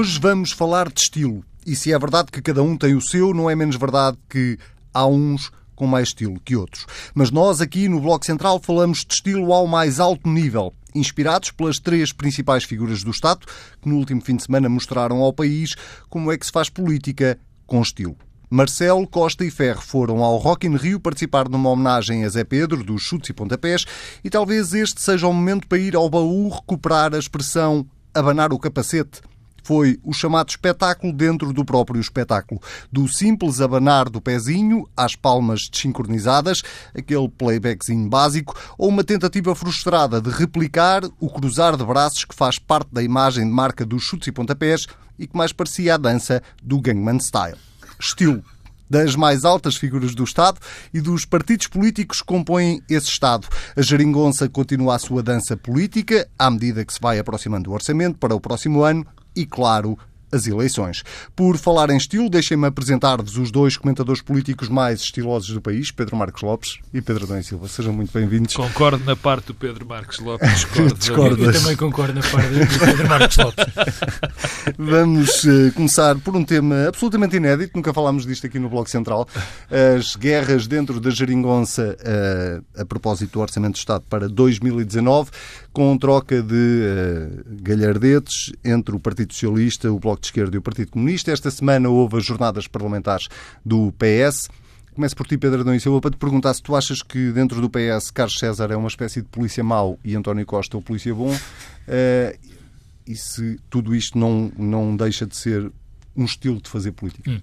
Hoje vamos falar de estilo. E se é verdade que cada um tem o seu, não é menos verdade que há uns com mais estilo que outros. Mas nós aqui no Bloco Central falamos de estilo ao mais alto nível, inspirados pelas três principais figuras do Estado que no último fim de semana mostraram ao país como é que se faz política com estilo. Marcelo, Costa e Ferro foram ao Rock in Rio participar numa homenagem a Zé Pedro, dos chutes e pontapés, e talvez este seja o momento para ir ao baú recuperar a expressão abanar o capacete foi o chamado espetáculo dentro do próprio espetáculo. Do simples abanar do pezinho às palmas desincronizadas, aquele playbackzinho básico, ou uma tentativa frustrada de replicar o cruzar de braços que faz parte da imagem de marca dos chutes e pontapés e que mais parecia a dança do Gangnam Style. Estilo das mais altas figuras do Estado e dos partidos políticos que compõem esse Estado. A geringonça continua a sua dança política à medida que se vai aproximando do orçamento para o próximo ano e, claro, as eleições. Por falar em estilo, deixem-me apresentar-vos os dois comentadores políticos mais estilosos do país, Pedro Marcos Lopes e Pedro Adão e Silva. Sejam muito bem-vindos. Concordo na parte do Pedro Marcos Lopes. Discordo. Eu também concordo na parte do Pedro Marcos Lopes. Vamos uh, começar por um tema absolutamente inédito, nunca falámos disto aqui no Bloco Central. As guerras dentro da geringonça uh, a propósito do Orçamento do Estado para 2019, com troca de uh, galhardetes entre o Partido Socialista, o Bloco de Esquerda e o Partido Comunista. Esta semana houve as jornadas parlamentares do PS. Começo por ti, Pedro Adão e Silva, para te perguntar se tu achas que dentro do PS Carlos César é uma espécie de polícia mau e António Costa o polícia bom, uh, e se tudo isto não, não deixa de ser um estilo de fazer política. Hum.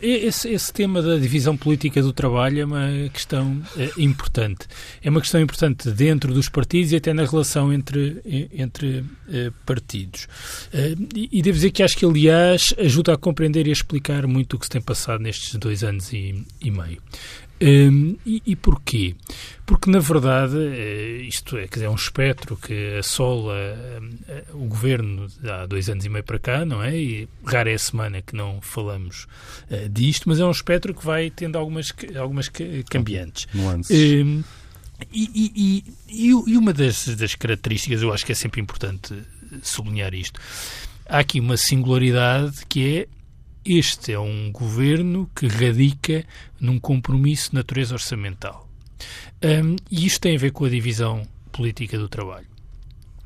Esse, esse, tema da divisão política do trabalho é uma questão é, importante. É uma questão importante dentro dos partidos e até na relação entre, entre é, partidos. É, e, e, devo dizer que acho que, aliás, ajuda a compreender e a explicar muito o que se tem passado nestes dois anos e, e meio. Um, e, e, porquê? Porque, na verdade, eh, isto é, dizer, é um espectro que assola uh, o governo há dois anos e meio para cá, não é? E rara é a semana que não falamos uh, disto, mas é um espectro que vai tendo algumas, algumas cambiantes. Um, e, e, e, uma das, das características, eu acho que é sempre importante sublinhar isto, há aqui uma singularidade que é este é um governo que radica num compromisso de natureza orçamental. Um, e isto tem a ver com a divisão política do trabalho.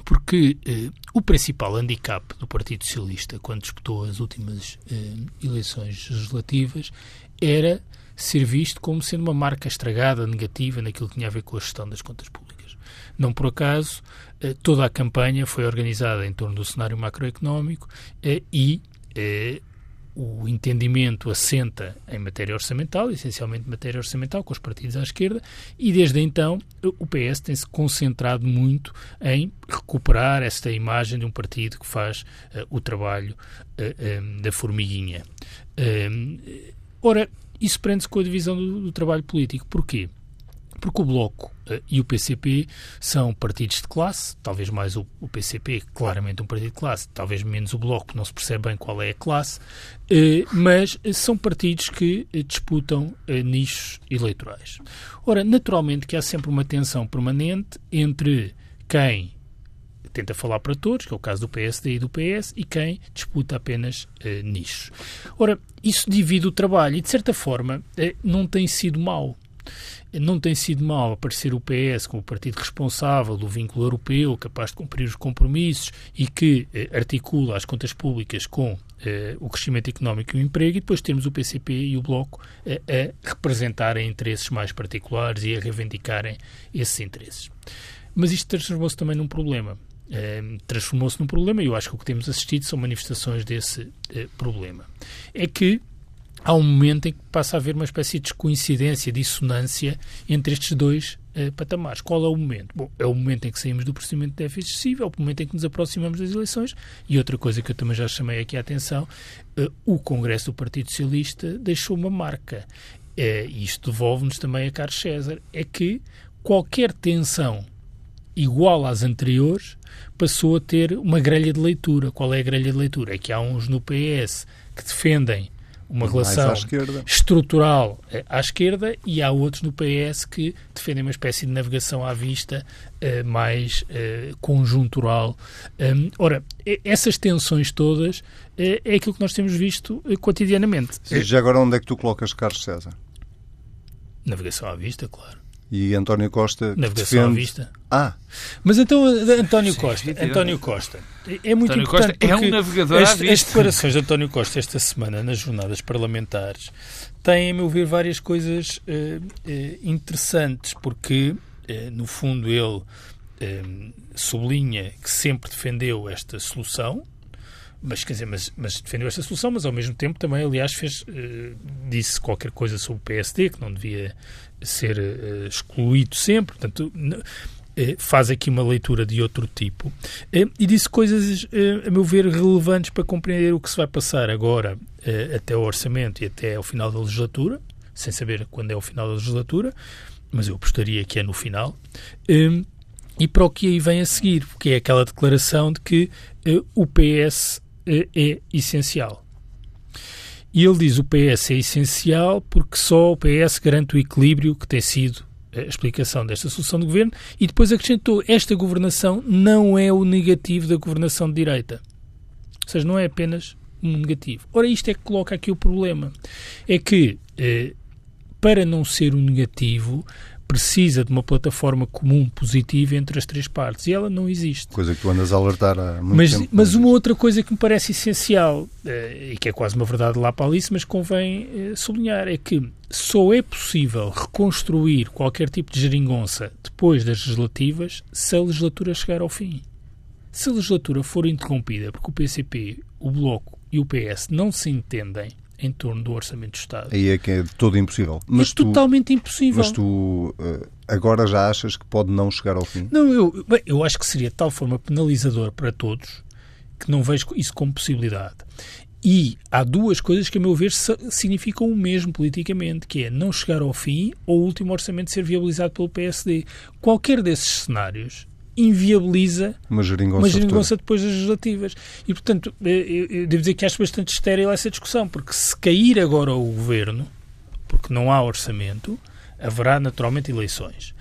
Porque uh, o principal handicap do Partido Socialista, quando disputou as últimas uh, eleições legislativas, era ser visto como sendo uma marca estragada, negativa, naquilo que tinha a ver com a gestão das contas públicas. Não por acaso, uh, toda a campanha foi organizada em torno do cenário macroeconómico e o entendimento assenta em matéria orçamental, essencialmente matéria orçamental, com os partidos à esquerda, e desde então o PS tem-se concentrado muito em recuperar esta imagem de um partido que faz uh, o trabalho uh, eh, um, eh, da formiguinha. Ora, isso prende-se com a divisão do, do trabalho político. Porquê? Porque o Bloco e o PCP são partidos de classe, talvez mais o, o, PCP, claramente um partido de classe, talvez menos o Bloco, não se percebe bem qual é a classe, uh, mas são partidos que disputam nichos eleitorais. Ora, naturalmente que há sempre uma tensão permanente entre quem tenta falar para todos, que é o caso do PSD e do PS, e quem disputa apenas nichos. Ora, isso divide o trabalho e, de certa forma, não tem sido mau não tem sido mal aparecer o PS como o partido responsável do vínculo europeu, capaz de cumprir os compromissos e que eh, articula as contas públicas com eh, o crescimento económico e o emprego, e depois temos o PCP e o Bloco eh, a representarem interesses mais particulares e a reivindicarem esses interesses. Mas isto transformou-se também num problema. Eh, transformou-se num problema e eu acho que o que temos assistido são manifestações desse eh, problema. É que há um momento em que passa a haver uma espécie de coincidência, dissonância entre estes dois uh, patamares. Qual é o momento? Bom, é o momento em que saímos do procedimento de déficit excessivo, é o momento em que nos aproximamos das eleições e outra coisa que eu também já chamei aqui a atenção, uh, o Congresso do Partido Socialista deixou uma marca. Uh, isto devolve-nos também a Carlos César, é que qualquer tensão igual às anteriores passou a ter uma grelha de leitura. Qual é a grelha de leitura? É que há uns no PS que defendem uma relação estrutural eh, à esquerda e há outros no PS que defendem uma espécie de navegação à vista uh, mais uh, conjuntural. Um, ora, essas tensões todas uh, é aquilo que nós temos visto cotidianamente. E já agora onde é que tu colocas Carlos César? Navegação à vista, claro. E António Costa Navegação defende... à vista. Ah. Mas então António Costa, Sim, António Costa, é muito António importante Costa é um navegador as, as declarações de António Costa esta semana nas jornadas parlamentares têm, a meu ver, várias coisas uh, uh, interessantes, porque uh, no fundo ele sublinha que sempre defendeu esta solução, mas quer dizer, mas, mas, defendeu esta solução, mas ao mesmo tempo também, aliás, fez, disse qualquer coisa sobre o PSD que não devia ser uh, excluído sempre, portanto, uh, faz aqui uma leitura de outro tipo uh, e disse coisas, a meu ver, relevantes para compreender o que se vai passar agora até o orçamento e até ao final da legislatura, sem saber quando é o final da legislatura, mas eu apostaria que é no final. e para o que aí vem a seguir, que é aquela declaração de que o PS é essencial. E ele diz o PS é essencial porque só o PS garante o equilíbrio que tem sido a explicação desta solução de governo e depois acrescentou esta governação não é o negativo da governação de direita. Ou seja, não é apenas um negativo. Ora, isto é que coloca aqui o problema. É que, eh, para não ser um negativo, precisa de uma plataforma comum positiva entre as três partes e ela não existe. Coisa que tu andas a alertar há muito mas, tempo. Mas uma outra coisa que me parece essencial, eh, e que é quase uma verdade lá para Alice, mas convém eh, sublinhar, é que só é possível reconstruir qualquer tipo de geringonça depois das legislativas se a legislatura chegar ao fim. Se a legislatura for interrompida porque o PCP, o Bloco e o PS não se entendem, em torno do Orçamento do Estado. Aí é que é de todo impossível. Mas é tu, totalmente impossível. Mas tu uh, agora já achas que pode não chegar ao fim? Não, eu, bem, eu acho que seria de tal forma penalizador para todos que não vejo isso como possibilidade. E há duas coisas que, a meu ver, significam o mesmo politicamente, que é não chegar ao fim ou o último orçamento ser viabilizado pelo PSD. Qualquer desses cenários inviabiliza uma geringonça, uma geringonça depois das legislativas. E, portanto, eu, eu devo dizer que acho bastante estéril essa discussão, porque se cair agora o governo, porque não há orçamento, haverá naturalmente eleições.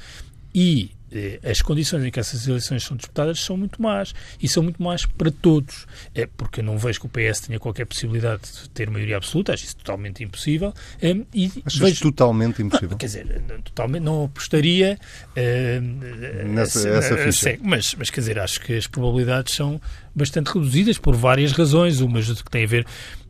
E eh, as condições em que essas eleições são disputadas são muito más. E são muito más para todos. É porque eu não vejo que o PS tenha qualquer possibilidade de ter maioria absoluta, acho isso totalmente impossível. É, e Achas vejo... totalmente impossível? Não, quer dizer, totalmente, não apostaria uh, nessa essa ficha. mas, mas, quer dizer, acho que as probabilidades são bastante reduzidas por várias razões. Umas que têm a ver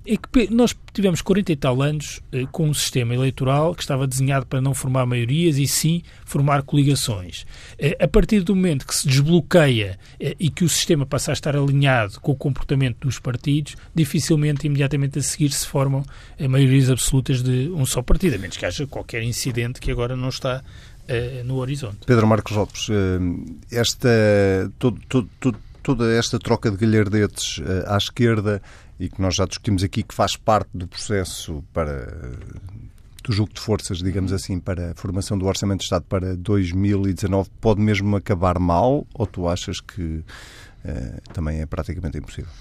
é que nós tivemos 40 e tal anos eh, com um sistema eleitoral que estava desenhado para não formar maiorias e sim formar coligações. Eh, a partir do momento que se desbloqueia eh, e que o sistema passa a estar alinhado com o comportamento dos partidos, dificilmente, imediatamente a seguir, se formam eh, maiorias absolutas de um só partido, a menos que haja qualquer incidente que agora não está eh, no horizonte. Pedro Marcos Lopes, eh, esta, todo, todo, todo, toda esta troca de galhardetes à esquerda e que nós já discutimos aqui, que faz parte do processo para do jogo de forças, digamos assim, para a formação do Orçamento de Estado para 2019, pode mesmo acabar mal? Ou tu achas que uh, também é praticamente impossível?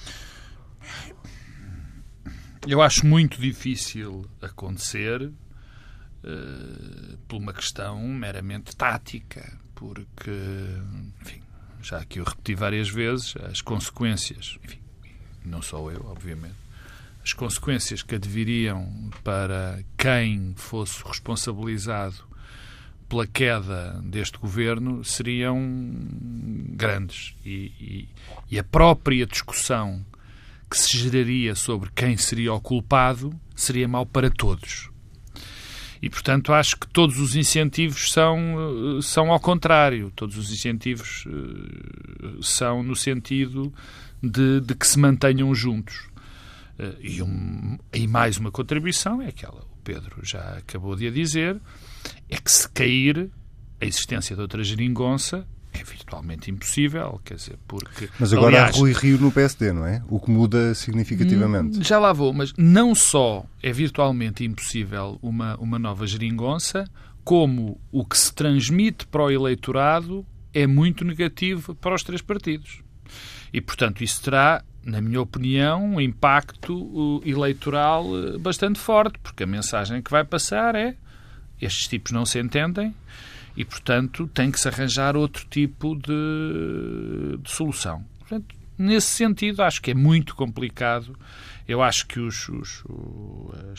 Eu acho muito difícil acontecer uh, por uma questão meramente tática, porque, enfim, já aqui eu repeti várias vezes, as consequências, enfim, não só eu, obviamente, as consequências que adviriam para quem fosse responsabilizado pela queda deste governo seriam grandes. E, e, e, a própria discussão que se geraria sobre quem seria o culpado seria mau para todos. E, portanto, acho que todos os incentivos são, são ao contrário. Todos os incentivos eh, são no sentido de, de que se mantenham juntos. Uh, e, um, e mais uma contribuição é aquela, o Pedro já acabou de a dizer, é que se cair a existência de outra geringonça é virtualmente impossível, quer dizer, porque... Mas agora aliás, há Rui Rio no PSD, não é? O que muda significativamente. Já lá vou, mas não só é virtualmente impossível uma, uma nova geringonça, como o que se transmite para o eleitorado é muito negativo para os três partidos. E, portanto, isso terá, na minha opinião, um impacto eleitoral eh, bastante forte, porque a mensagem que vai passar é estes tipos não se entendem e, portanto, tem que se arranjar outro tipo de, de solução. Portanto, nesse sentido, acho que é muito complicado. Eu acho que os, os,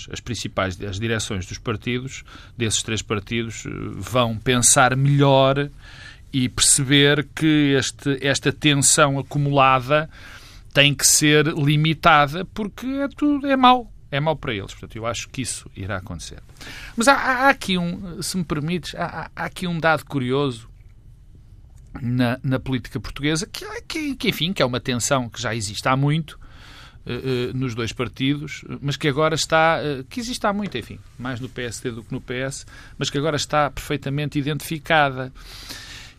as, principais as direções dos partidos, desses três partidos, eh, vão pensar melhor e perceber que este, esta tensão acumulada tem que ser limitada porque é tudo é mau. É mau para eles. Portanto, eu acho que isso irá acontecer. Mas há, há aqui um, se me permites, há, há aqui um dado curioso na, na política portuguesa, que, que, que, enfim, que é uma tensão que já existe há muito uh, uh, nos dois partidos, mas que agora está, uh, que existe há muito, enfim, mais no PSD do que no PS, mas que agora está perfeitamente identificada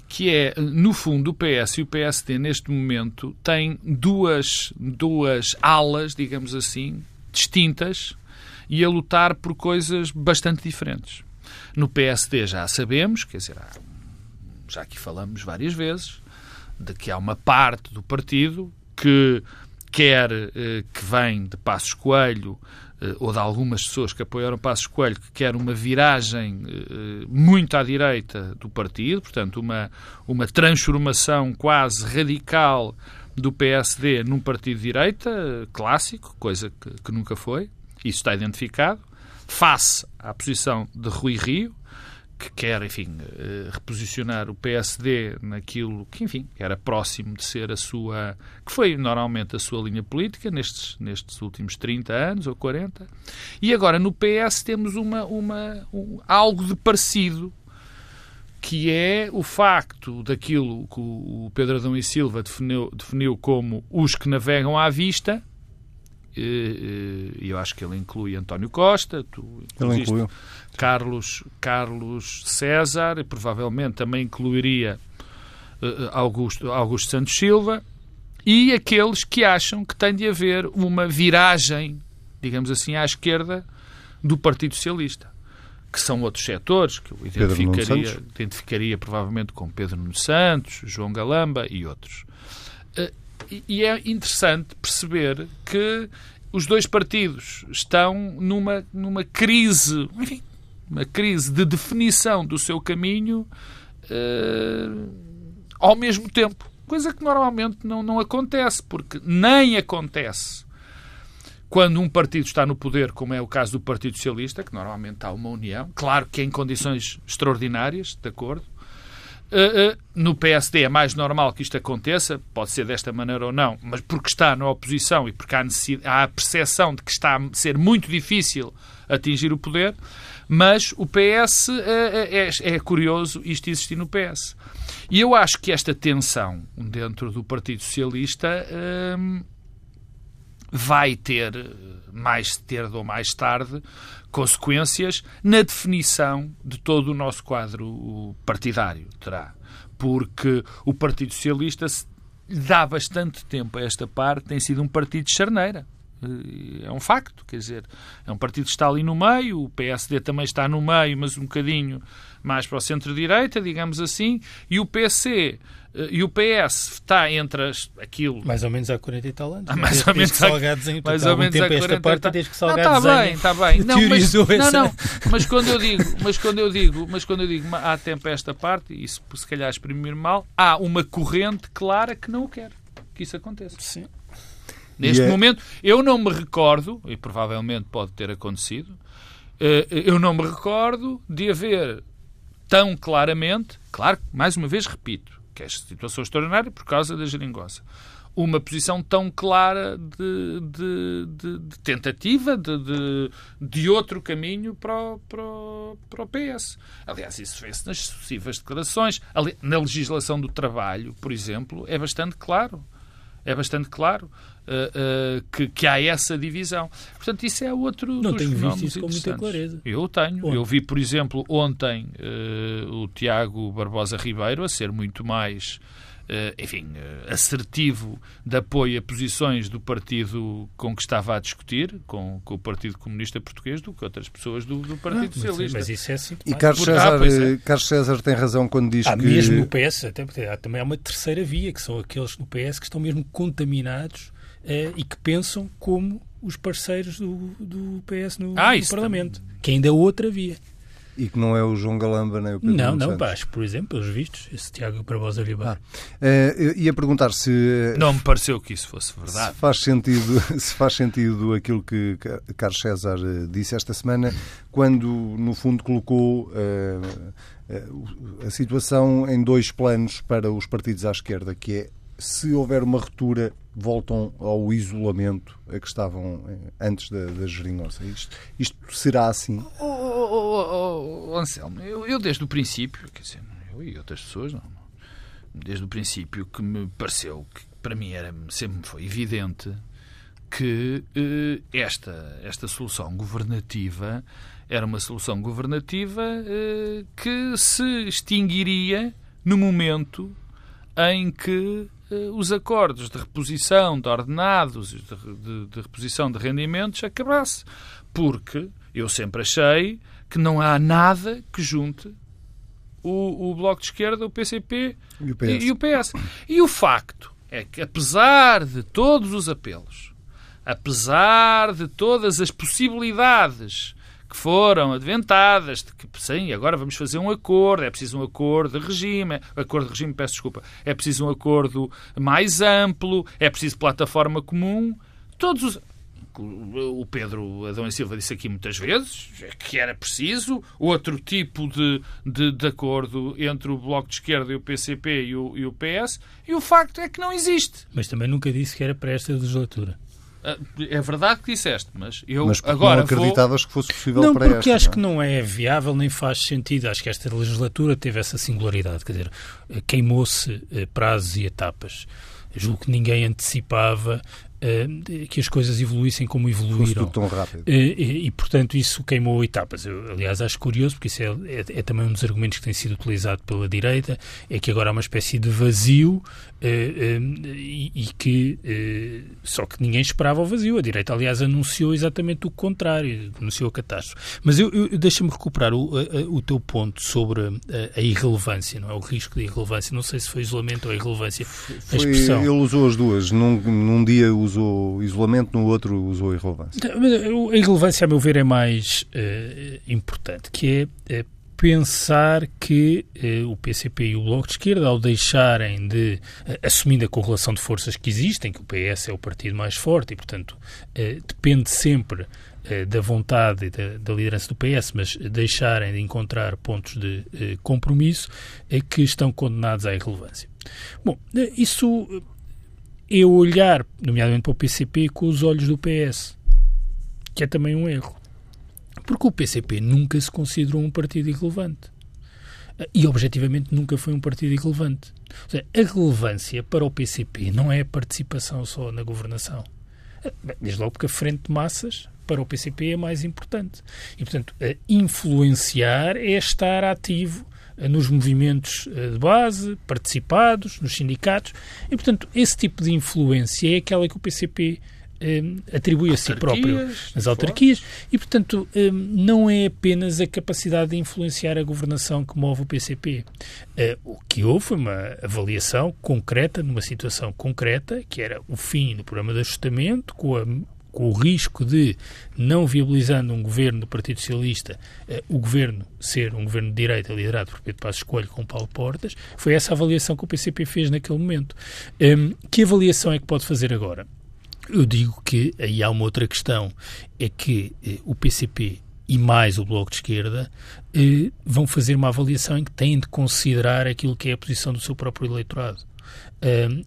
que é, no fundo, o PS e o PSD neste momento têm duas, duas alas, digamos assim, distintas e a lutar por coisas bastante diferentes. No PSD já sabemos, quer dizer, já aqui falamos várias vezes, de que há uma parte do partido que quer eh, que vem de Passos Coelho ou de algumas pessoas que apoiaram Passos Coelho, que quer uma viragem eh, muito à direita do partido, portanto, uma, uma transformação quase radical do PSD num partido de direita, clássico, coisa que, que nunca foi, isso está identificado, face à posição de Rui Rio, que quer, enfim, eh, reposicionar o PSD naquilo que, enfim, era próximo de ser a sua, que foi normalmente a sua linha política nestes, nestes últimos 30 anos ou 40. E agora no PS temos uma, uma, um, algo de parecido, que é o facto daquilo que o Pedro Adão e Silva definiu, definiu como os que navegam à vista, e eu acho que ele inclui António Costa, tu ele incluiu. Carlos, Carlos César, e provavelmente também incluiria uh, Augusto, Augusto Santos Silva, e aqueles que acham que tem de haver uma viragem, digamos assim, à esquerda do Partido Socialista, que são outros setores, que eu identificaria, identificaria provavelmente com Pedro Nuno Santos, João Galamba e outros. E é interessante perceber que os dois partidos estão numa, numa crise, enfim, uma crise de definição do seu caminho uh, ao mesmo tempo. Coisa que normalmente não, não acontece, porque nem acontece quando um partido está no poder, como é o caso do Partido Socialista, que normalmente há uma união, claro que em condições extraordinárias, de acordo, no PSD é mais normal que isto aconteça, pode ser desta maneira ou não, mas porque está na oposição e porque há, há a percepção de que está a ser muito difícil atingir o poder, mas o PS uh, é, é, curioso isto existir no PS. E eu acho que esta tensão dentro do Partido Socialista vai ter, mais cedo ou mais tarde, consequências na definição de todo o nosso quadro partidário. Terá. Porque o Partido Socialista dá bastante tempo a esta parte, tem sido um partido de charneira. É um facto, quer dizer, é um partido que está ali no meio, o PSD também está no meio, mas um bocadinho mais para o centro-direita, digamos assim, e o PC eh, e o PS está entre as, aquilo. Mais ou menos há 40 e tal anos. Ah, mais ou menos há, salgados em mais ou menos há 40 esta parte, tens que salgar Está bem, está bem. Não, mas, não, não, mas quando eu digo, mas quando eu digo, mas quando eu digo há tempo a esta parte, e isso se calhar exprimir mal, há uma corrente clara que não o quer que isso aconteça. Sim. Neste yeah. momento, eu não me recordo, e provavelmente pode ter acontecido, eh, eu não me recordo de haver tão claramente, claro, mais uma vez repito, que é esta situação extraordinária por causa da geringonça. Uma posição tão clara de, de, de, de tentativa de, de, outro caminho para o, para, o, para o PS. Aliás, isso fez-se nas sucessivas declarações. Na legislação do trabalho, por exemplo, é bastante claro. É bastante claro uh, uh, que, que, há essa divisão. Portanto, isso é outro Não tenho visto isso com muita clareza. Eu tenho. Eu vi, por exemplo, ontem uh, o Tiago Barbosa Ribeiro a ser muito mais eh, enfim, eh, assertivo de apoio a posições do partido com que estava a discutir, com, com o Partido Comunista Português, do que outras pessoas do, do Partido ah, Socialista. Mas, isso é assim. E Carlos César, ah, é. Carlos César tem razão quando diz há que... mesmo no PS, até há, também há uma terceira via, que são aqueles no PS que estão mesmo contaminados eh, e que pensam como os parceiros do, do PS no, ah, no Parlamento, também. que ainda é outra via. E que não é o João Galamba nem o Pedro Não, não, pá, acho, por exemplo, pelos vistos, esse Tiago Barbosa Ribeiro. Ah, uh, ia perguntar se... Não me pareceu que isso fosse verdade. Se faz sentido, se faz sentido aquilo que Carlos César eh, disse esta semana, quando, no fundo, colocou uh, a situação em dois planos para os partidos à esquerda, que é se houver uma ruptura, voltam ao isolamento a que estavam antes da, da geringonça. Isto, isto será assim? Oh, oh, oh, oh Anselmo, eu, eu, desde o princípio, quer dizer, eu e outras pessoas, não, desde o princípio que me pareceu que para mim era, sempre foi evidente que eh, esta, esta solução governativa era uma solução governativa eh, que se extinguiria no momento em que eh, os acordos de reposição de ordenados, de, de, de reposição de rendimentos, acabasse. Porque eu sempre achei que não há nada que junte o, o Bloco de Esquerda, o PCP e o. E, e o PS. E o facto é que, apesar de todos os apelos, apesar de todas as possibilidades que foram adventadas, de que sim, agora vamos fazer um acordo, é preciso um acordo de regime, acordo de regime, peço desculpa, é preciso um acordo mais amplo, é preciso plataforma comum, todos os o Pedro Adão e Silva disse aqui muitas vezes que era preciso outro tipo de, de, de, acordo entre o Bloco de Esquerda e o PCP e o, e o PS, e o facto é que não existe. Mas também nunca disse que era para esta legislatura. Ah, é verdade que disseste, mas eu mas agora não acreditavas vou... que fosse possível não, para esta? Não, porque acho que não é viável nem faz sentido. Acho que esta legislatura teve essa singularidade, quer dizer, queimou-se eh, prazos e etapas. Julgo que ninguém antecipava uh, que as coisas evoluíssem como evoluíram. tão rápido. Uh, e, e, portanto, isso queimou etapas. Eu, aliás, acho curioso, porque isso é, é, é, também um dos argumentos que tem sido utilizado pela direita, é que agora há uma espécie de vazio uh, e, e, que só que ninguém esperava o vazio. A direita, aliás, anunciou exatamente o contrário, anunciou a catástrofe. Mas eu, eu deixa-me recuperar o, o teu ponto sobre a, a, irrelevância, não é? O risco de irrelevância. Não sei se foi isolamento ou irrelevância. Foi, a expressão. Ele usou as duas. Num, num dia usou isolamento, no outro usou irrelevância. Então, a irrelevância, a meu ver, é mais uh, importante, que é uh, pensar que uh, o PCP e o Bloco de Esquerda, ao deixarem de, assumindo a correlação de forças que existem, que o PS é o partido mais forte e, portanto, depende sempre da vontade da, da, liderança do PS, mas deixarem de encontrar pontos de compromisso, é que estão condenados à irrelevância. Bom, isso é olhar, nomeadamente para o PCP, com os olhos do PS, que é também um erro. Porque o PCP nunca se considerou um partido irrelevante. E, objetivamente, nunca foi um partido irrelevante. Seja, a relevância para o PCP não é a participação só na governação. Desde logo porque a frente de massas para o PCP é mais importante. E, portanto, influenciar é estar ativo nos movimentos eh, de base, participados, nos sindicatos. E, portanto, esse tipo de influência é aquela que o PCP eh, atribui a si próprio nas autarquias e, portanto, não é apenas a capacidade de influenciar a governação que move o PCP. o que houve foi uma avaliação concreta, numa situação concreta, que era o fim do programa de ajustamento, com a com o risco de, não viabilizando um governo do Partido Socialista, eh, o governo ser um governo de direita liderado por Pedro Passos Coelho com Paulo Portas, foi essa avaliação que o PCP fez naquele momento. Um, que avaliação é que pode fazer agora? Eu digo que aí há uma outra questão, é que eh, o PCP e mais o Bloco de Esquerda eh, vão fazer uma avaliação em que têm de considerar aquilo que é a posição do seu próprio eleitorado.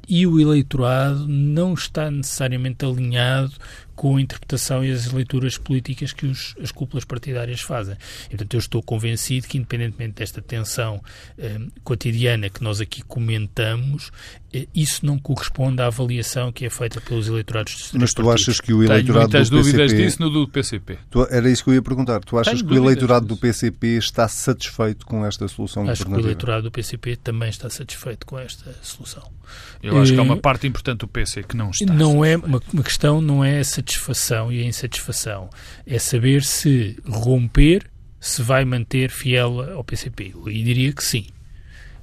e o eleitorado não está necessariamente alinhado com a interpretação e as leituras políticas que os, as cúpulas partidárias fazem. E, portanto, eu estou convencido que, independentemente desta tensão eh, cotidiana que nós aqui comentamos, eh, isso não corresponde à avaliação que é feita pelos eleitorados dos Mas tu partidos. achas que o eleitorado Tenho do dúvidas PCP... disso no do PCP. Tu- era isso que eu ia perguntar. Tu achas Tenho que o eleitorado do dúvidas PCP está satisfeito com esta solução Acho que o eleitorado do PCP também está satisfeito com esta solução. Eu acho que há uma Eh, parte importante do PC que não está. Não é uma, uma questão não é a satisfação e a insatisfação, é saber se romper se vai manter fiel ao PCP. Eu diria que sim.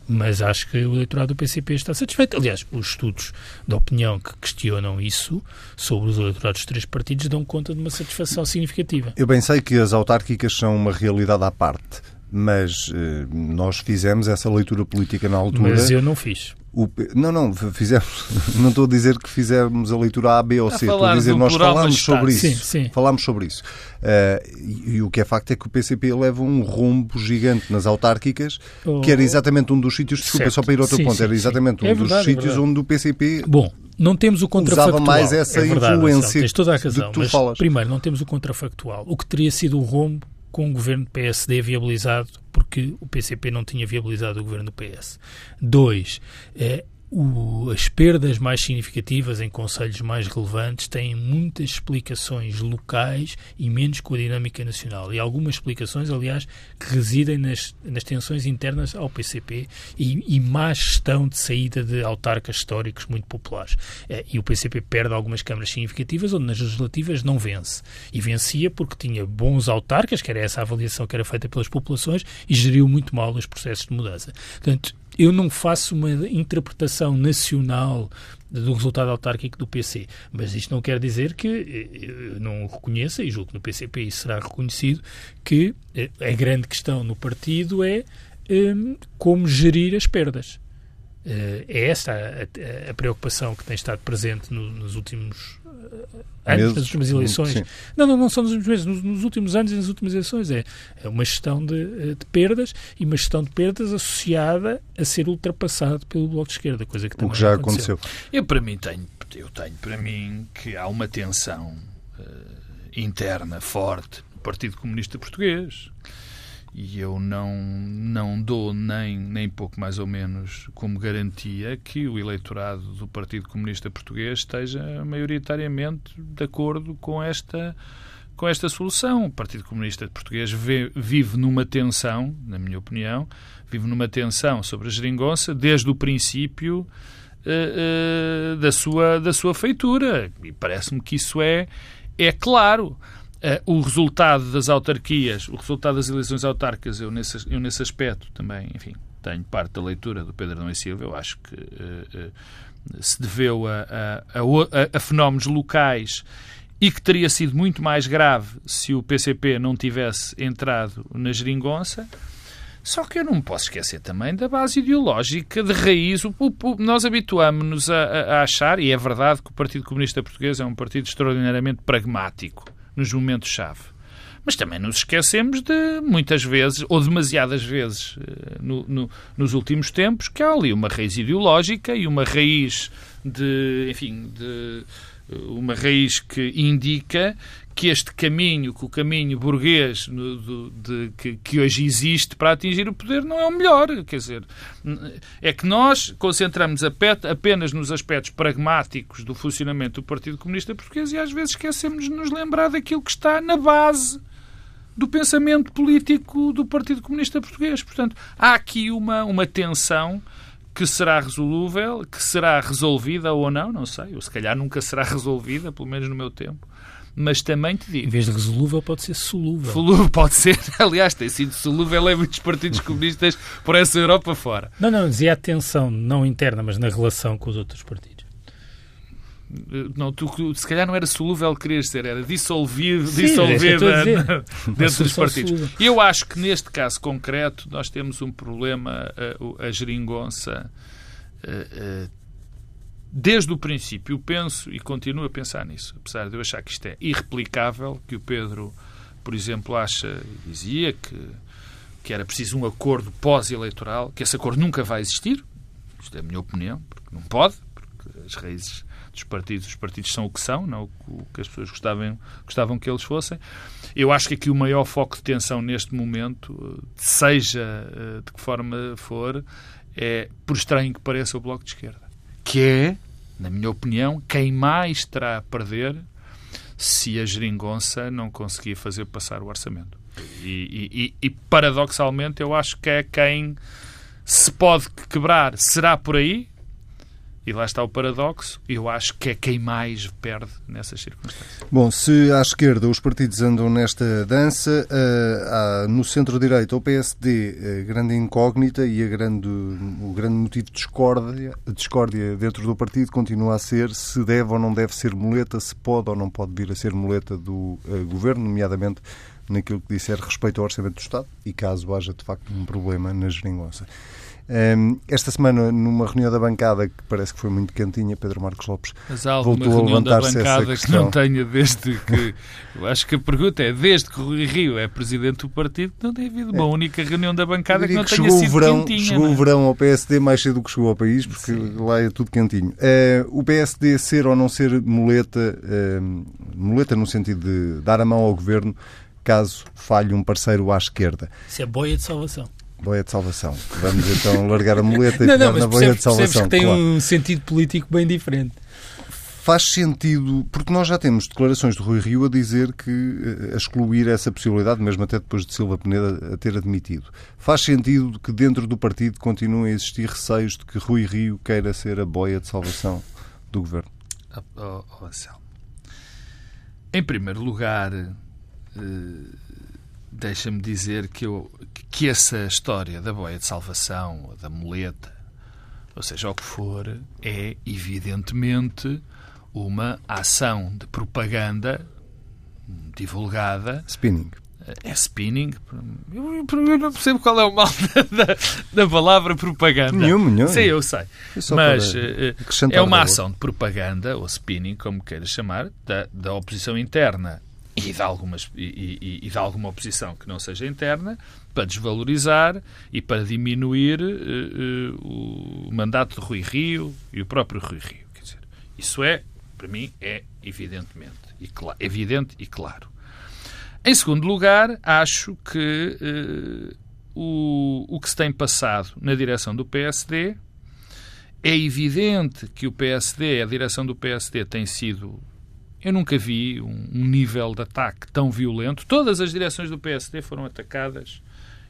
Mas acho que o eleitorado do PCP está satisfeito. Aliás, os estudos de opinião que questionam isso sobre os eleitorados dos três partidos dão conta de uma satisfação significativa. Eu bem sei que as autárquicas são uma realidade à parte, mas eh, nós fizemos essa leitura política na altura. Mas eu não fiz. O não, não, fizemos. Não estou a dizer que fizemos a leitura A, B ou A C. Estou a dizer nós falámos sobre isso. Sim, sim. Falámos sobre isso. Eh, e, e o que é facto é que o PCP leva um rombo gigante nas autárquicas, que era exatamente um dos sítios. Desculpa, Certo. só para ir ao teu Sim, ponto. sim, Era sim. exatamente um É dos verdade, é sítios verdade. onde o PCP. Bom, não temos o contrafactual. mais essa é verdade, influência tens toda a de que razão. tu mas, falas. primeiro, não temos o contrafactual. O que teria sido o rombo com o governo PSD viabilizado, porque o PCP não tinha viabilizado o governo do PS. Dois, eh, o- as perdas mais significativas em conselhos mais relevantes têm muitas explicações locais e menos com a dinâmica nacional. E algumas explicações, aliás, que residem nas, nas tensões internas ao PCP e, e má gestão de saída de autarcas históricos muito populares. Eh, E o PCP perde algumas câmaras significativas onde nas legislativas não vence. E vencia porque tinha bons autarcas, que era essa a avaliação que era feita pelas populações, e geriu muito mal os processos de mudança. Portanto, eu não faço uma interpretação nacional do resultado autárquico do PC, mas isto não quer dizer que eh, eu não reconheça, e julgo que no PCP isso será reconhecido, que eh, a grande questão no partido é hum, como gerir as perdas. Eh, É essa a, a- a preocupação que tem estado presente no- nos últimos anos, Meses, nas últimas eleições. sim. Não, não, não são nos últimos meses, nos, nos últimos anos e nas últimas eleições. É, é uma gestão de, eh, de perdas e uma gestão de perdas associada a ser ultrapassado pelo Bloco de Esquerda, coisa que O também que já aconteceu. aconteceu. Eu, para mim, tenho, eu tenho para mim que há uma tensão eh, interna forte no Partido Comunista Português. E eu não, não dou nem, nem pouco mais ou menos como garantia que o eleitorado do Partido Comunista Português esteja maioritariamente de acordo com esta, com esta solução. O Partido Comunista Português vê- vive numa tensão, na minha opinião, vive numa tensão sobre a geringonça desde o princípio eh, eh, da, sua, da sua feitura. E parece-me que isso é, é claro. Eh, o resultado das autarquias, o resultado das eleições autárquicas, eu nesse, eu nesse aspecto também, enfim, tenho parte da leitura do Pedro Adão e Silva, eu acho que eh, eh, se deveu a, a, a a- fenómenos locais e que teria sido muito mais grave se o PCP não tivesse entrado na geringonça. Só que eu não posso esquecer também da base ideológica de raiz. O, o- nós habituamos-nos a- a achar, e é verdade que o Partido Comunista Português é um partido extraordinariamente pragmático nos momentos-chave. Mas também nos esquecemos de muitas vezes, ou demasiadas vezes, eh, no- no- nos últimos tempos, que há ali uma raiz ideológica e uma raiz de, enfim, de uma raiz que indica que este caminho, que o caminho burguês do- de- que, que hoje existe para atingir o poder não é o melhor. Quer dizer, é que nós concentramos apenas nos aspectos pragmáticos do funcionamento do Partido Comunista Português e às vezes esquecemos de nos lembrar daquilo que está na base do pensamento político do Partido Comunista Português. Portanto, há aqui uma, uma tensão que será resolúvel, que será resolvida ou não, não sei, ou se calhar nunca será resolvida, pelo menos no meu tempo. Mas também te Em digo, vez de resolúvel, pode ser solúvel. solúvel pode ser, aliás, tem sido solúvel em muitos partidos comunistas por essa Europa fora. Não, não, dizia a tensão, não interna, mas na relação com os outros partidos. Não, tu, se calhar não era solúvel que querias dizer, era dissolvido, Sim, é dissolvida dentro dos partidos. solúvel. E eu acho que neste caso concreto nós temos um problema, a, a geringonça, eh, eh, desde o princípio, eu penso e continuo a pensar nisso, apesar de eu achar que isto é irreplicável, que o Pedro, por exemplo, acha, dizia que, que era preciso um acordo pós-eleitoral, que esse acordo nunca vai existir, isto é a minha opinião, porque não pode, as raízes dos partidos. Os partidos são o que são, não o que as pessoas gostavam, gostavam que eles fossem. Eu acho que aqui o maior foco de tensão neste momento, seja eh, de que forma for, é, por estranho que pareça, o Bloco de Esquerda. Que é, na minha opinião, quem mais terá a perder se a geringonça não conseguir fazer passar o orçamento. E, e, e, paradoxalmente eu acho que é quem se pode quebrar. Será por aí? E lá está o paradoxo. Eu acho que é quem mais perde nessas circunstâncias. Bom, se à esquerda os partidos andam nesta dança, uh, no centro-direita o PSD, a grande incógnita e a grande, o grande motivo de discórdia, discórdia dentro do partido continua a ser se deve ou não deve ser muleta, se pode ou não pode vir a ser muleta do uh, governo, nomeadamente naquilo que disser respeito ao Orçamento do Estado e caso haja de facto um problema na geringonça. Esta semana, numa reunião da bancada que parece que foi muito quentinha, Pedro Marcos Lopes Mas há alguma voltou reunião a da bancada que não tenha desde que. Eu acho que a pergunta é: desde que o Rui Rio é presidente do partido, não tem havido uma é. única reunião da bancada que não que tenha sido verão, quentinha. Chegou não? o é? verão ao PSD mais cedo do que chegou ao país, porque Sim. lá é tudo quentinho. Uh, o PSD ser ou não ser muleta, uh, muleta no sentido de dar a mão ao governo, caso falhe um parceiro à esquerda. Isso é boia de salvação. Boia de salvação. Vamos então largar a muleta e não, não, na boia de salvação. que tem claro. um sentido político bem diferente. Faz sentido, porque nós já temos declarações de Rui Rio a dizer que eh, a excluir essa possibilidade, mesmo até depois de Silva Peneda a ter admitido. Faz sentido que dentro do partido continuem a existir receios de que Rui Rio queira ser a boia de salvação do governo? Oh, oh, oh Em primeiro lugar, eh, deixa-me dizer que, eu, que essa história da boia de salvação, da muleta, ou seja, o que for, é evidentemente uma ação de propaganda divulgada. Spinning. É spinning. Eu, não percebo qual é o mal da, da palavra propaganda. Nenhum, nenhum. Sei, eu sei. Mas eh, é uma ação de propaganda, ou spinning, como queiras chamar, da, da oposição interna e de, algumas, e, e, e de alguma oposição que não seja interna, para desvalorizar e para diminuir uh, uh, o mandato de Rui Rio e o próprio Rui Rio. Quer dizer, isso é, para mim, é evidentemente e evidente e claro. Em segundo lugar, acho que uh, o, o que se tem passado na direção do PSD é evidente que o PSD, a direção do PSD tem sido eu nunca vi um, nível de ataque tão violento. Todas as direções do PSD foram atacadas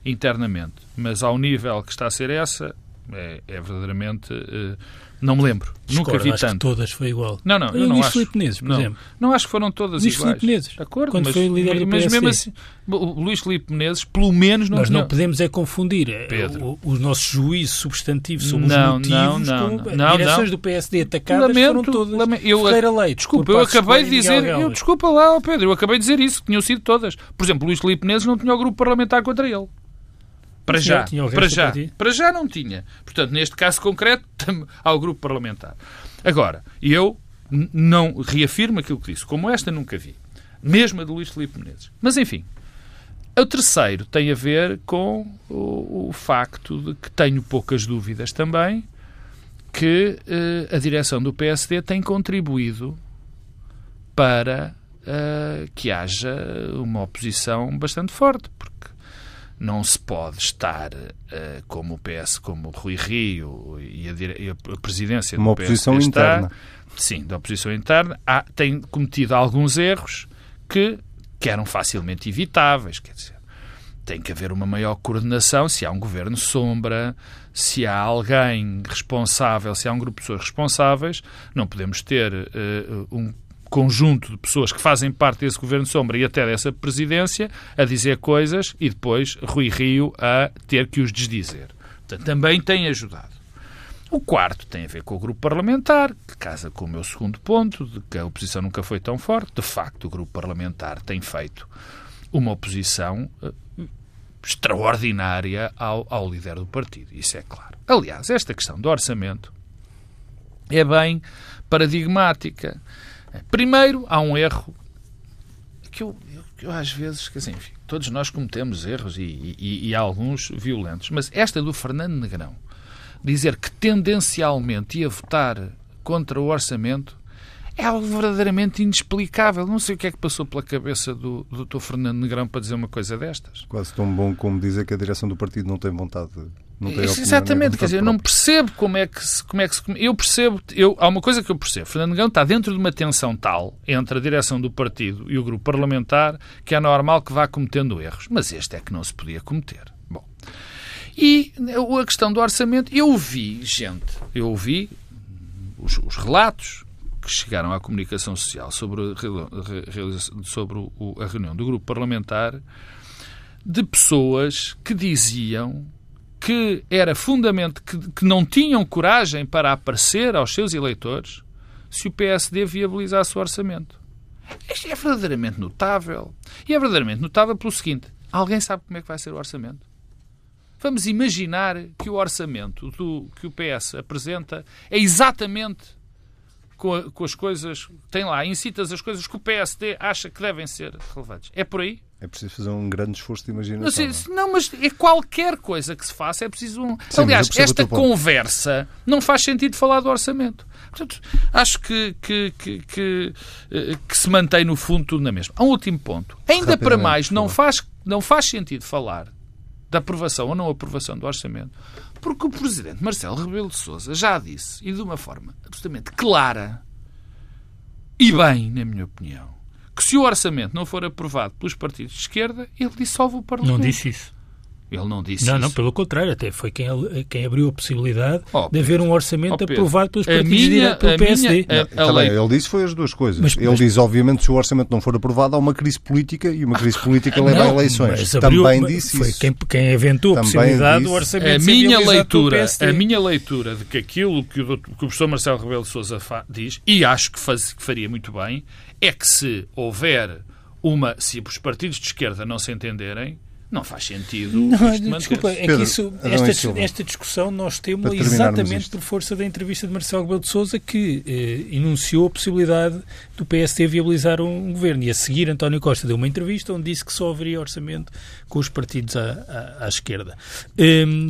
internamente, mas ao nível que está a ser essa, é, é verdadeiramente. Uh, não me lembro. Discordo, Nunca vi acho tanto. Que todas foi igual. Não, não, eu não acho. Filipe Menezes, por não, exemplo. Não acho que foram todas Luís iguais. Filipe Menezes. Acordo, quando mas, foi líder do mas PSD. mesmo assim, o Luís Filipe Menezes, pelo menos, não Nós tinha... não podemos é confundir eh, Pedro. o, o, nosso juízo substantivo sobre não, os motivos não, não, com não, direções não. do PSD atacadas lamento, foram todas. Lamento, eu, Ferreira Leite. Desculpa, eu acabei de dizer... Eu, desculpa lá, Pedro, eu acabei de dizer isso, que tinham sido todas. Por exemplo, Luís Filipe Menezes não tinha o grupo parlamentar contra ele. Para já, para já, para já não tinha. Portanto, neste caso concreto, ao grupo parlamentar. Agora, eu não reafirmo aquilo que disse. Como esta, nunca vi. Mesmo a de Luís Filipe Menezes. Mas, enfim. O terceiro tem a ver com o, o facto de que tenho poucas dúvidas também que uh, a direção do PSD tem contribuído para uh, que haja uma oposição bastante forte, porque não se pode estar uh, como o PS, como o Rui Rio e a, e a presidência uma do oposição está, interna. Sim, da oposição interna, há, tem cometido alguns erros que, que eram facilmente evitáveis, quer dizer, tem que haver uma maior coordenação se há um governo sombra, se há alguém responsável, se há um grupo de pessoas responsáveis, não podemos ter uh, um conjunto de pessoas que fazem parte desse governo sombra e até dessa presidência a dizer coisas e depois Rui Rio a ter que os desdizer. Portanto, também tem ajudado. O quarto tem a ver com o grupo parlamentar, que casa com o meu segundo ponto, de que a oposição nunca foi tão forte. De facto, o grupo parlamentar tem feito uma oposição uh, extraordinária ao, ao líder do partido. Isso é claro. Aliás, esta questão do orçamento é bem paradigmática. Primeiro, há um erro que eu, eu, eu às vezes, quer dizer, enfim, todos nós cometemos erros e, e, e alguns violentos, mas esta do Fernando Negrão, dizer que tendencialmente ia votar contra o orçamento, é algo verdadeiramente inexplicável. Não sei o que é que passou pela cabeça do, do Dr. Fernando Negrão para dizer uma coisa destas. Quase tão bom como dizer que a direção do partido não tem vontade de. Não tem opinião, Exatamente, quer dizer, eu não percebo como é que se, como é que se, eu percebo, eu, há uma coisa que eu percebo, Fernando Negrão está dentro de uma tensão tal entre a direção do partido e o grupo parlamentar que é normal que vá cometendo erros, mas este é que não se podia cometer. Bom. E a questão do orçamento, eu ouvi gente, eu ouvi os, os relatos que chegaram à comunicação social sobre, a, sobre a reunião do grupo parlamentar de pessoas que diziam que era fundamental, que, que não tinham coragem para aparecer aos seus eleitores se o PSD viabilizasse o orçamento. Isto é verdadeiramente notável. E é verdadeiramente notável pelo seguinte: alguém sabe como é que vai ser o orçamento? Vamos imaginar que o orçamento do, que o PS apresenta é exatamente com, a, com as coisas, tem lá, incitas as coisas que o PSD acha que devem ser relevantes. É por aí? É preciso fazer um grande esforço de imaginação. Não, sei, não mas é qualquer coisa que se faça, é preciso um. Sim, Aliás, esta conversa não faz sentido falar do orçamento. Portanto, acho que, que, que, que, eh, que se mantém no fundo tudo na mesma. Um último ponto. Ainda para mais, não faz, não faz sentido falar da aprovação ou não aprovação do orçamento, porque o Presidente Marcelo Rebelo de Sousa já disse, e de uma forma absolutamente clara e bem, na minha opinião, que se o orçamento não for aprovado pelos partidos de esquerda, ele dissolve o Parlamento. Não disse isso. Ele não disse não, isso. Não, pelo contrário, até foi quem, quem abriu a possibilidade oh, de haver um orçamento oh, aprovado pelos partidos minha, de pelo PSD. Minha, a, a Também, ele disse foi as duas coisas. Mas, ele mas, diz, obviamente, se o orçamento não for aprovado, há uma crise política e uma crise política leva a eleições. Abriu, Também disse foi isso. Quem, quem aventou a possibilidade do orçamento a minha leitura A minha leitura de que aquilo que o, que o professor Marcelo Rebelo de Sousa diz, e acho que, faz, que faria muito bem, é que se houver uma... Se os partidos de esquerda não se entenderem, não faz sentido. Não, desculpa, é que isso, esta, esta, discussão nós temos exatamente por força da entrevista de Marcelo Rebelo de Sousa que eh, enunciou a possibilidade do PSD viabilizar um, um, governo. E a seguir, António Costa deu uma entrevista onde disse que só haveria orçamento com os partidos à, à, à esquerda. Um,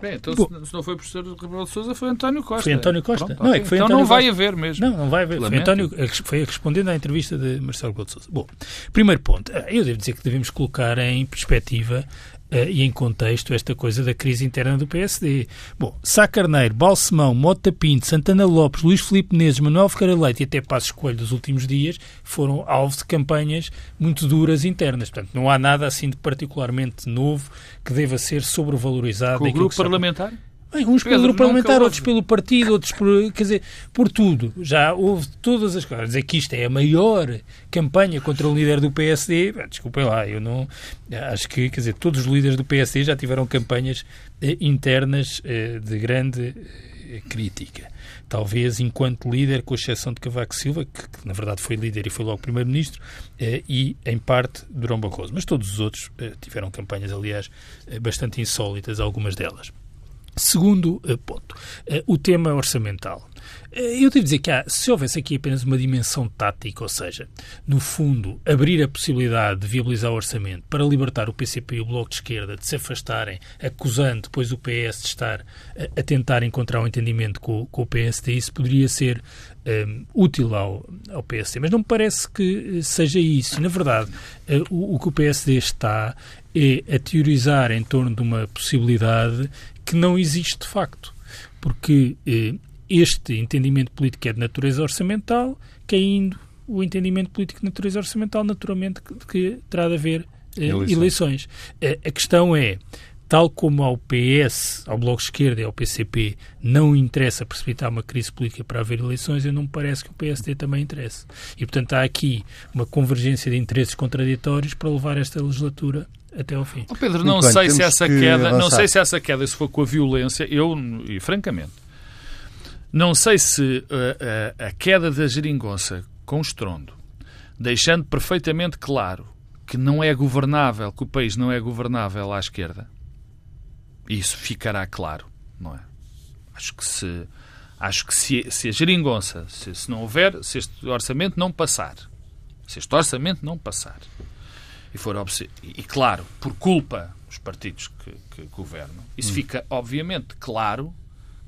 Bem, então Bom, se não foi o professor Rebelo de Sousa, foi António Costa. Foi António Costa. Pronto, não, é que foi então António não vai haver mesmo. Não, não vai haver. Foi António, foi respondendo à entrevista de Marcelo Rebelo de Sousa. Bom, primeiro ponto. Eu devo dizer que devemos colocar em perspectiva Uh, e em contexto esta coisa da crise interna do PSD. Bom, Sá Carneiro, Balsemão, Mota Pinto, Santana Lopes, Luís Filipe Menezes, Manuel Ferreira Leite e até Passos Coelho dos últimos dias foram alvo de campanhas muito duras internas. Portanto, não há nada assim de particularmente novo que deva ser sobrevalorizado. Com o grupo parlamentar? Bem, uns Pedro, pelo grupo parlamentar, outros pelo partido, outros por, quer dizer, por tudo. Já houve todas as coisas. Dizer que isto é a maior campanha contra o líder do PSD, desculpem lá, eu não. Acho que, quer dizer, todos os líderes do PSD já tiveram campanhas eh, internas eh, de grande eh, crítica. Talvez enquanto líder, com exceção de Cavaco Silva, que, que na verdade foi líder e foi logo primeiro-ministro, eh, e em parte Durão Barroso. Mas todos os outros eh, tiveram campanhas, aliás, eh, bastante insólitas, algumas delas. Segundo eh, ponto, eh, o tema orçamental. Eh, eu devo dizer que há, se houvesse aqui apenas uma dimensão tática, ou seja, no fundo, abrir a possibilidade de viabilizar o orçamento para libertar o PCP e o Bloco de Esquerda de se afastarem, acusando depois o PS de estar a, tentar encontrar um entendimento com, com, o PSD, isso poderia ser um, útil ao, ao PSD. Mas não me parece que seja isso. Na verdade, o, o que o PSD está é a teorizar em torno de uma possibilidade que não existe de facto. Porque eh, este entendimento político é de natureza orçamental, caindo o entendimento político de natureza orçamental, naturalmente, que, que terá de haver eh, eleições. eleições. A questão é, tal como ao PS, ao Bloco de Esquerda e ao PCP não interessa precipitar uma crise política para haver eleições, eu não me parece que o PSD também interesse. E, portanto, há aqui uma convergência de interesses contraditórios para levar esta legislatura até ao fim. Oh Pedro, não sei se essa queda, avançar. não sei se essa queda se for com a violência, eu e francamente não sei se a, uh, a, uh, a queda da geringonça com estrondo, deixando perfeitamente claro que não é governável, que o país não é governável à esquerda, isso ficará claro, não é? Acho que se acho que se, se a geringonça, se, se não houver, se este orçamento não passar, se este orçamento não passar, e for e claro, por culpa dos partidos que, que governam, isso hum. fica obviamente claro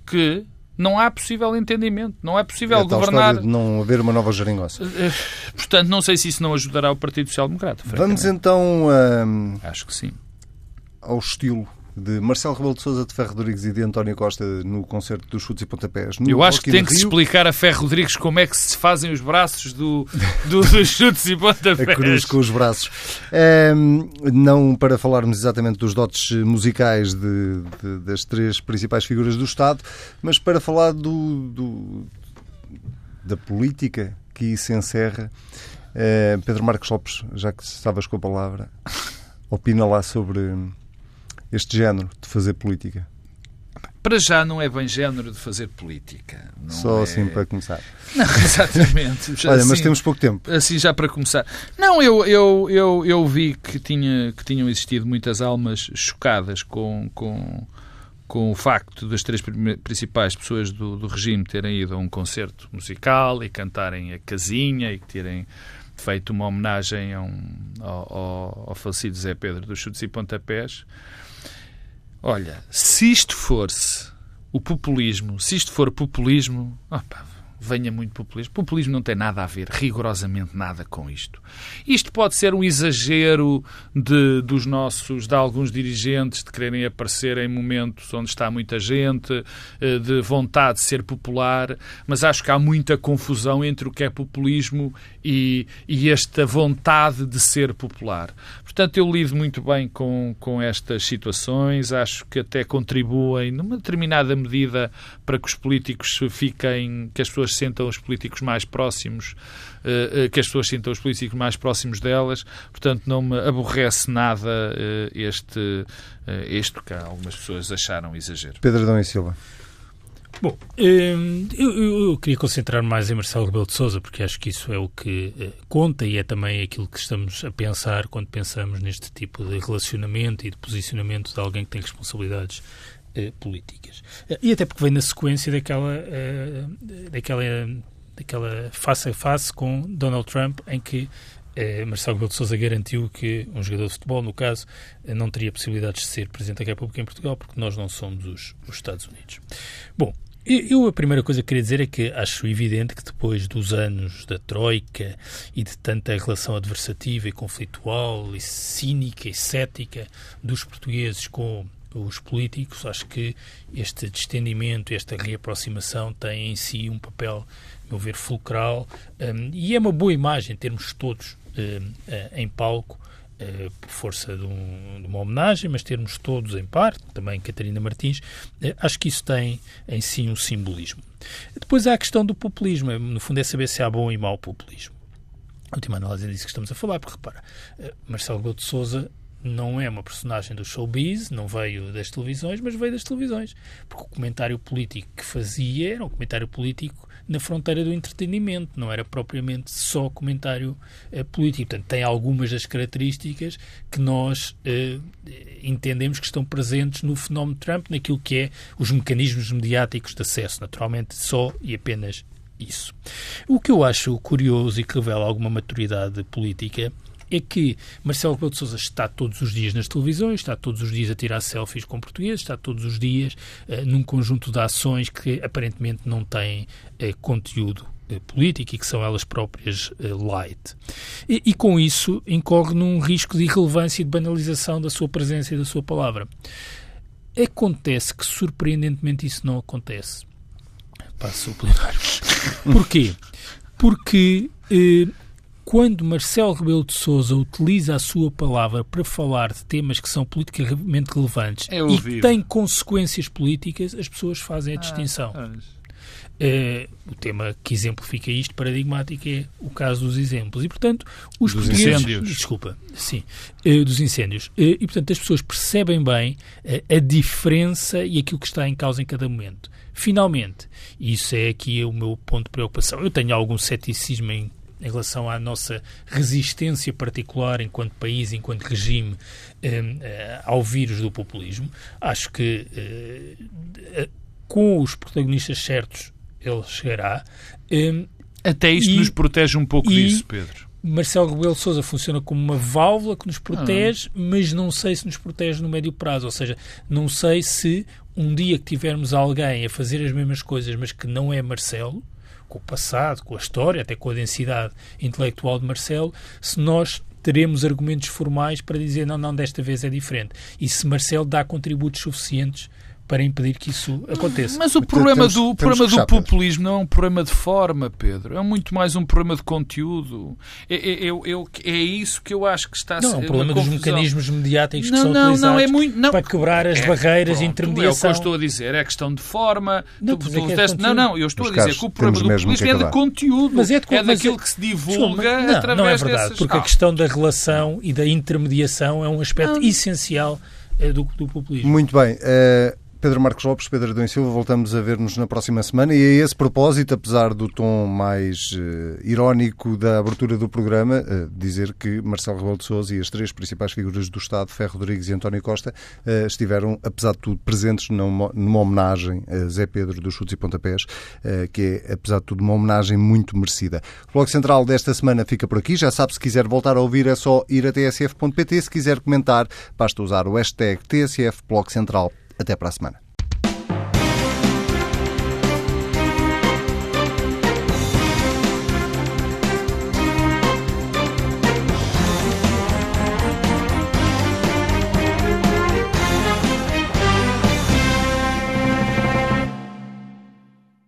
que Não há possível entendimento. Não é possível é governar. De não haver uma nova geringonça. Portanto, não sei se isso não ajudará o Partido Social Democrata. Vamos então. Um, Acho que sim. Ao estilo de Marcelo Rebelo de Sousa, de Ferro Rodrigues e de António Costa no concerto dos chutes e pontapés. Eu acho que tem que Rio. explicar a Ferro Rodrigues como é que se fazem os braços do, do dos chutes e pontapés. A cruz com os braços. É, não para falarmos exatamente dos dotes musicais de, de, das três principais figuras do Estado, mas para falar do, do da política que se encerra. É, Pedro Marcos Lopes, já que estavas com a palavra, opina lá sobre este género de fazer política? Para já não é bem género de fazer política. Só é... assim para começar. Não, exatamente. Olha, assim, mas temos pouco tempo. Assim já para começar. Não, eu, eu, eu, eu vi que, tinha, que tinham existido muitas almas chocadas com, com, com o facto das três principais pessoas do, do regime terem ido a um concerto musical e cantarem a casinha e que terem feito uma homenagem a um, ao, ao, ao falecido Zé Pedro dos Chutes e Pontapés. Olha, se isto fosse o populismo, se isto for populismo, opa, venha muito populismo. Populismo não tem nada a ver, rigorosamente nada com isto. Isto pode ser um exagero de, dos nossos, de alguns dirigentes, de quererem aparecer em momentos onde está muita gente, eh, de vontade de ser popular, mas acho que há muita confusão entre o que é populismo e, e esta vontade de ser popular. Portanto, eu lido muito bem com, com estas situações, acho que até contribuem, numa determinada medida, para que os políticos fiquem, que as pessoas sentam os políticos mais próximos, que as pessoas sintam os políticos mais próximos delas. Portanto, não me aborrece nada este, este que algumas pessoas acharam exagero. Pedro Adão e Silva. Bom, eu, eu, queria concentrar mais em Marcelo Rebelo de Sousa, porque acho que isso é o que conta e é também aquilo que estamos a pensar quando pensamos neste tipo de relacionamento e de posicionamento de alguém que tem responsabilidades políticas. E até porque vem na sequência daquela, daquela, daquela face a face com Donald Trump, em que Marcelo Rebelo de Sousa garantiu que um jogador de futebol, no caso, não teria possibilidades de ser Presidente da República em Portugal, porque nós não somos os, os Estados Unidos. Bom, eu a primeira coisa que queria dizer é que acho evidente que depois dos anos da Troika e de tanta relação adversativa e conflitual e cínica e cética dos portugueses com os políticos, acho que este distendimento, esta reaproximação tem em si um papel, meu ver, fulcral um, e é uma boa imagem termos todos um, em palco Uh, por força de, um, de, uma homenagem, mas termos todos em parte, também Catarina Martins, uh, acho que isso tem em si um simbolismo. Depois há a questão do populismo, no fundo é saber se há bom e mau populismo. A última análise é disso que estamos a falar, porque repara, uh, Marcelo Rebelo de Sousa não é uma personagem do showbiz, não veio das televisões, mas veio das televisões. Porque o comentário político que fazia era um comentário político na fronteira do entretenimento, não era propriamente só comentário uh, político. Portanto, tem algumas das características que nós uh, entendemos que estão presentes no fenómeno Trump, naquilo que é os mecanismos mediáticos de acesso, naturalmente só e apenas isso. O que eu acho curioso e que revela alguma maturidade política é que Marcelo Rebelo de Sousa está todos os dias nas televisões, está todos os dias a tirar selfies com portugueses, está todos os dias uh, num conjunto de ações que aparentemente não têm uh, conteúdo uh, político e que são elas próprias light. E, e, com isso incorre num risco de irrelevância e de banalização da sua presença e da sua palavra. Acontece que, surpreendentemente, isso não acontece. Passo o plenário. Porquê? Porque quando Marcelo Rebelo de Sousa utiliza a sua palavra para falar de temas que são politicamente relevantes é e que têm consequências políticas, as pessoas fazem a distinção. Ah, Uh, o tema que exemplifica isto, paradigmático, é o caso dos exemplos. E, portanto, os dos incêndios. Desculpa, sim. Uh, dos incêndios. Uh, e, portanto, as pessoas percebem bem a diferença e aquilo que está em causa em cada momento. Finalmente, isso é aqui o meu ponto de preocupação. Eu tenho algum ceticismo em em relação à nossa resistência particular enquanto país, enquanto regime, ao vírus do populismo. Acho que com os protagonistas certos ele chegará. Até isto e, nos protege um pouco e, disso, Pedro. Marcelo Rebelo Sousa funciona como uma válvula que nos protege, ah. mas não sei se nos protege no médio prazo. Ou seja, não sei se um dia que tivermos alguém a fazer as mesmas coisas, mas que não é Marcelo, com o passado, com a história, até com a densidade intelectual de Marcelo, se nós teremos argumentos formais para dizer não, não, desta vez é diferente. E se Marcelo dá contributos suficientes para impedir que isso aconteça. Mas o problema, temos, do, temos problema do populismo não é um problema de forma, Pedro. É muito mais um problema de conteúdo. É, é, é, é isso que eu acho que está a ser. Não, é um problema dos mecanismos mediáticos que não, são não, utilizados não, é muito, não. para quebrar as é, barreiras de intermediação. É o que eu estou a dizer, é questão de forma. Não, tu, tu é não, não, eu estou a dizer que o problema do populismo é de conteúdo. Mas é, de, é daquilo que se divulga não, através Não é verdade, desses... porque a questão da relação e da intermediação é um aspecto essencial eh, do, do populismo. Muito bem. Uh, Pedro Marcos Lopes, Pedro Adão Silva, voltamos a ver-nos na próxima semana e a esse propósito, apesar do tom mais uh, irónico da abertura do programa, uh, dizer que Marcelo Rebelo de Sousa e as três principais figuras do Estado, Ferro Rodrigues e António Costa, uh, estiveram, apesar de tudo, presentes numa, numa homenagem a Zé Pedro dos Chutes e Pontapés, que é, apesar de tudo, uma homenagem muito merecida. O Bloco Central desta semana fica por aqui. Já sabe, se quiser voltar a ouvir é só ir a tsf.pt. Se quiser comentar, basta usar o hashtag TSF até para a semana.